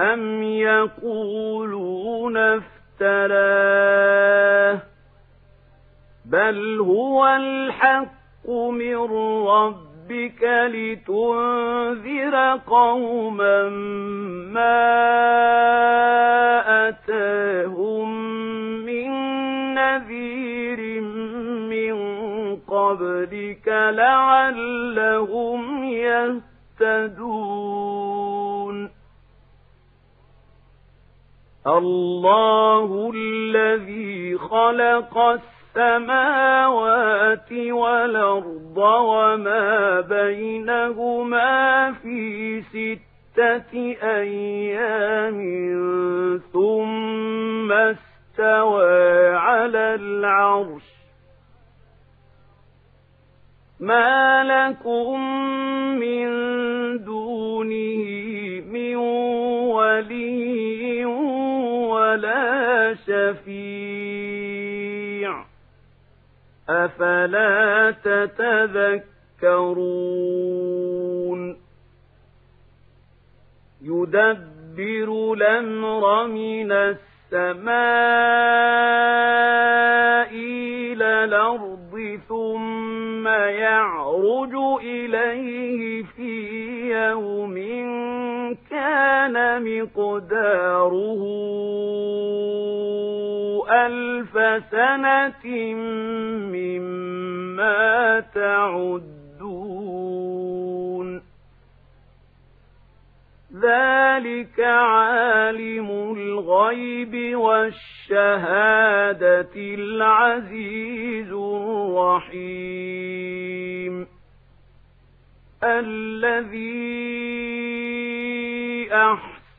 أم يقولون افتراه بل هو الحق من ربك لتنذر قوما ما أتاهم من نذير من قبلك لعلهم يهتدون الله الذي خلق السماوات والأرض وما بينهما في ستة أيام ثم استوى على العرش. ما لكم شفيع أفلا تتذكرون؟ يدبر الأمر من السماء إلى الأرض ثم يعرج إليه في يوم كان مقداره. ألف سنة مما تعدون. ذلك عالم الغيب والشهادة العزيز الرحيم. الذي أحسن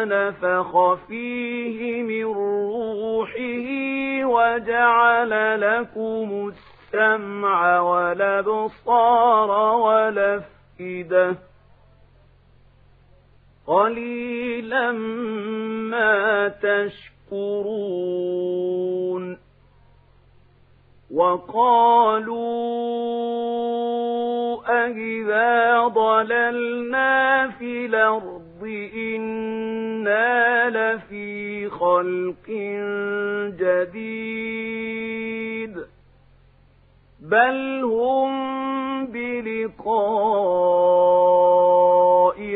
ونفخ فيه من روحه وجعل لكم السمع والأبصار والأفئدة قليلا ما تشكرون وقالوا أَإِذَا ضللنا في الأرض إنا لفي خلق جديد بل هم بلقاء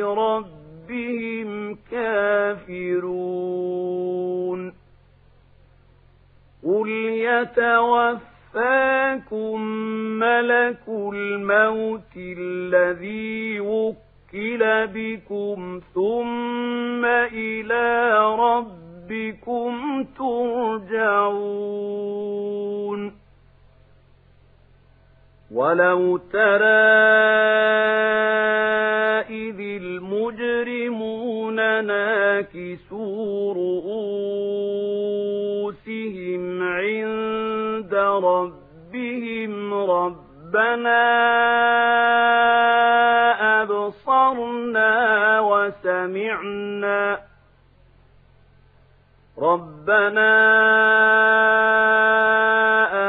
ربهم كافرون قل يتوفاكم ملك الموت الذي وكل بكم ثم إلى ربكم ترجعون ولو ترى إذ المجرمون ناكسوا رؤوسهم عند ربهم ربنا وسمعنا ربنا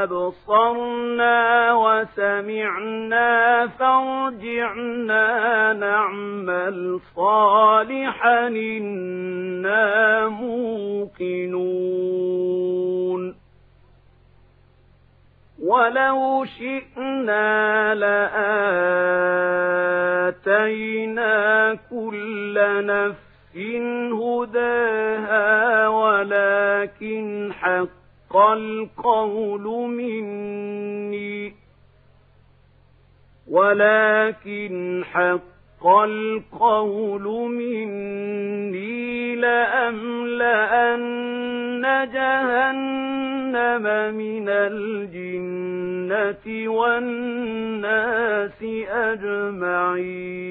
أبصرنا وسمعنا فارجعنا نعمل صالحا إنا موقنون ولو شئنا لآتينا كل نفس هداها ولكن حق القول مني ولكن القول مني لأملأن جهنم من الجنة والناس أجمعين.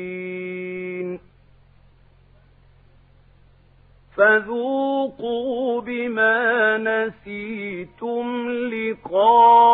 فذوقوا بما نسيتم لقاء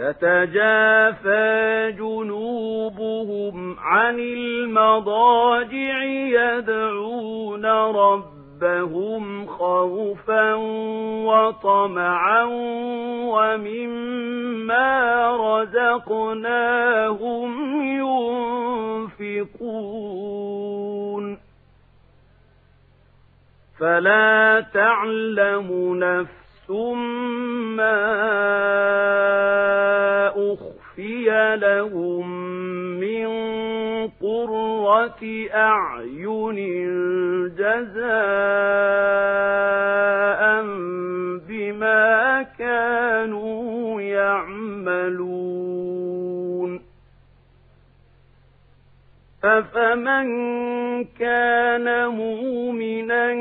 تتجافى جنوبهم عن المضاجع يدعون ربهم خوفا وطمعا ومما رزقناهم ينفقون. فلا تعلم نفس ما أخفي لهم من قرة أعين جزاء بما كانوا يعملون أفمن كان مؤمنا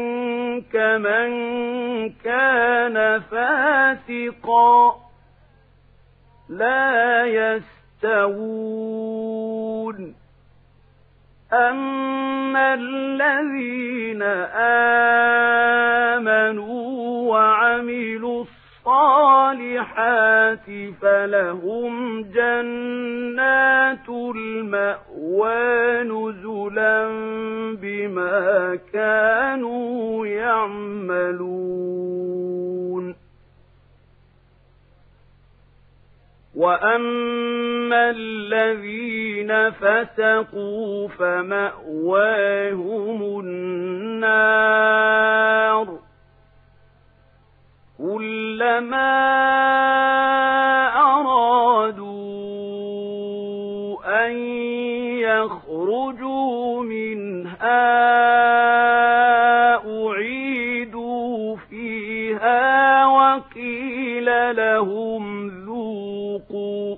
كمن كان فاسقا لا يستوون أما الذين آمنوا وعملوا الصالحات فلهم جنات المأوى وأما الذين فسقوا فمأواهم النار كلما أرادوا أن يخرجوا منها أعيدوا فيها وقيل لهم ذوقوا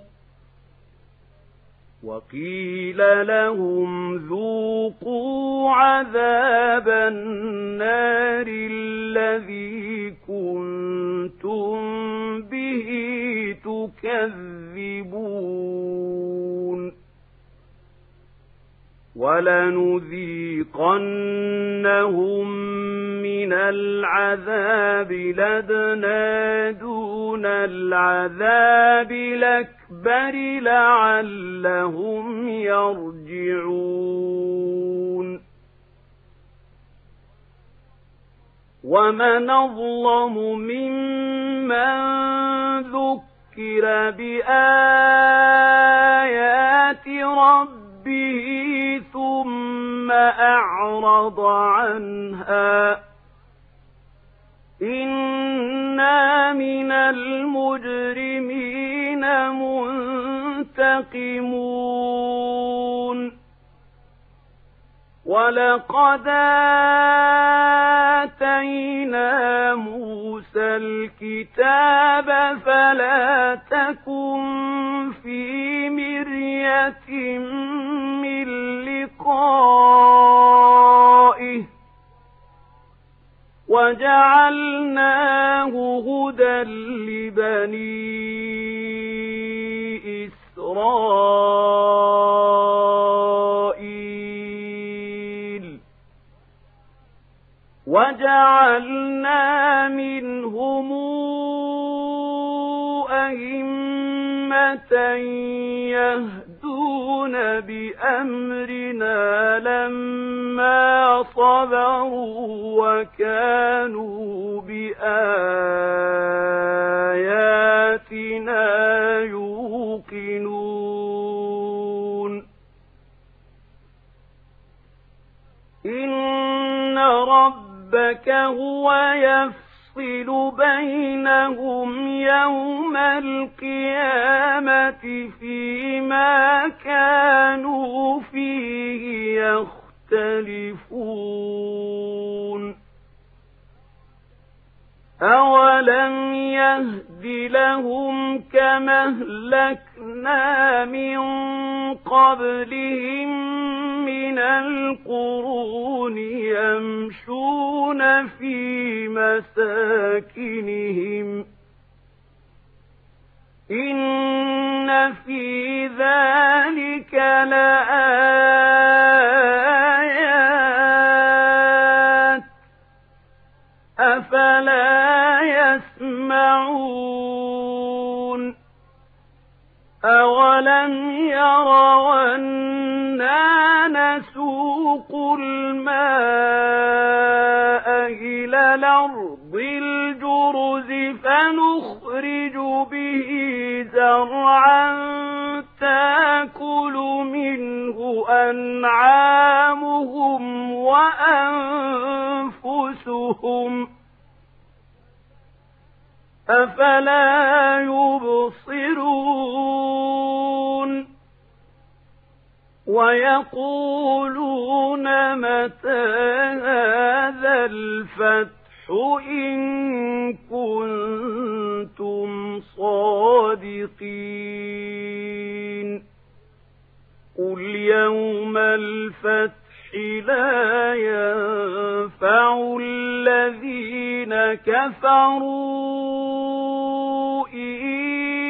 وقيل لهم ذوقوا عذاب النار الذي كنتم به تكذبون. ولنذيقنهم من العذاب لدنا دون العذاب الأكبر لعلهم يرجعون ومن أظلم ممن ذكر بآيات ربه ثم أعرض عنها إنا من المجرمين منتقمون ولقد آتينا موسى الكتاب فلا تكن في مرية من لقاء وجعلناه هدى لبني إسرائيل. وجعلنا منهم أئمة يهدون بأمرنا لما صبروا وكانوا بآياتنا ربك هو يفعل يفصل بينهم يوم القيامة فيما كانوا فيه يختلفون. أولم يهد لهم كما أهلكنا من قبلهم من القرون يمشون في مساكنهم. إن في ذلك لآيات فنخرج به زرعا تاكل منه أنعامهم وأنفسهم أفلا يبصرون ويقولون متى هذا الفتح إن كنتم صادقين قل يوم الفتح لا ينفع الذين كفروا إيمانهم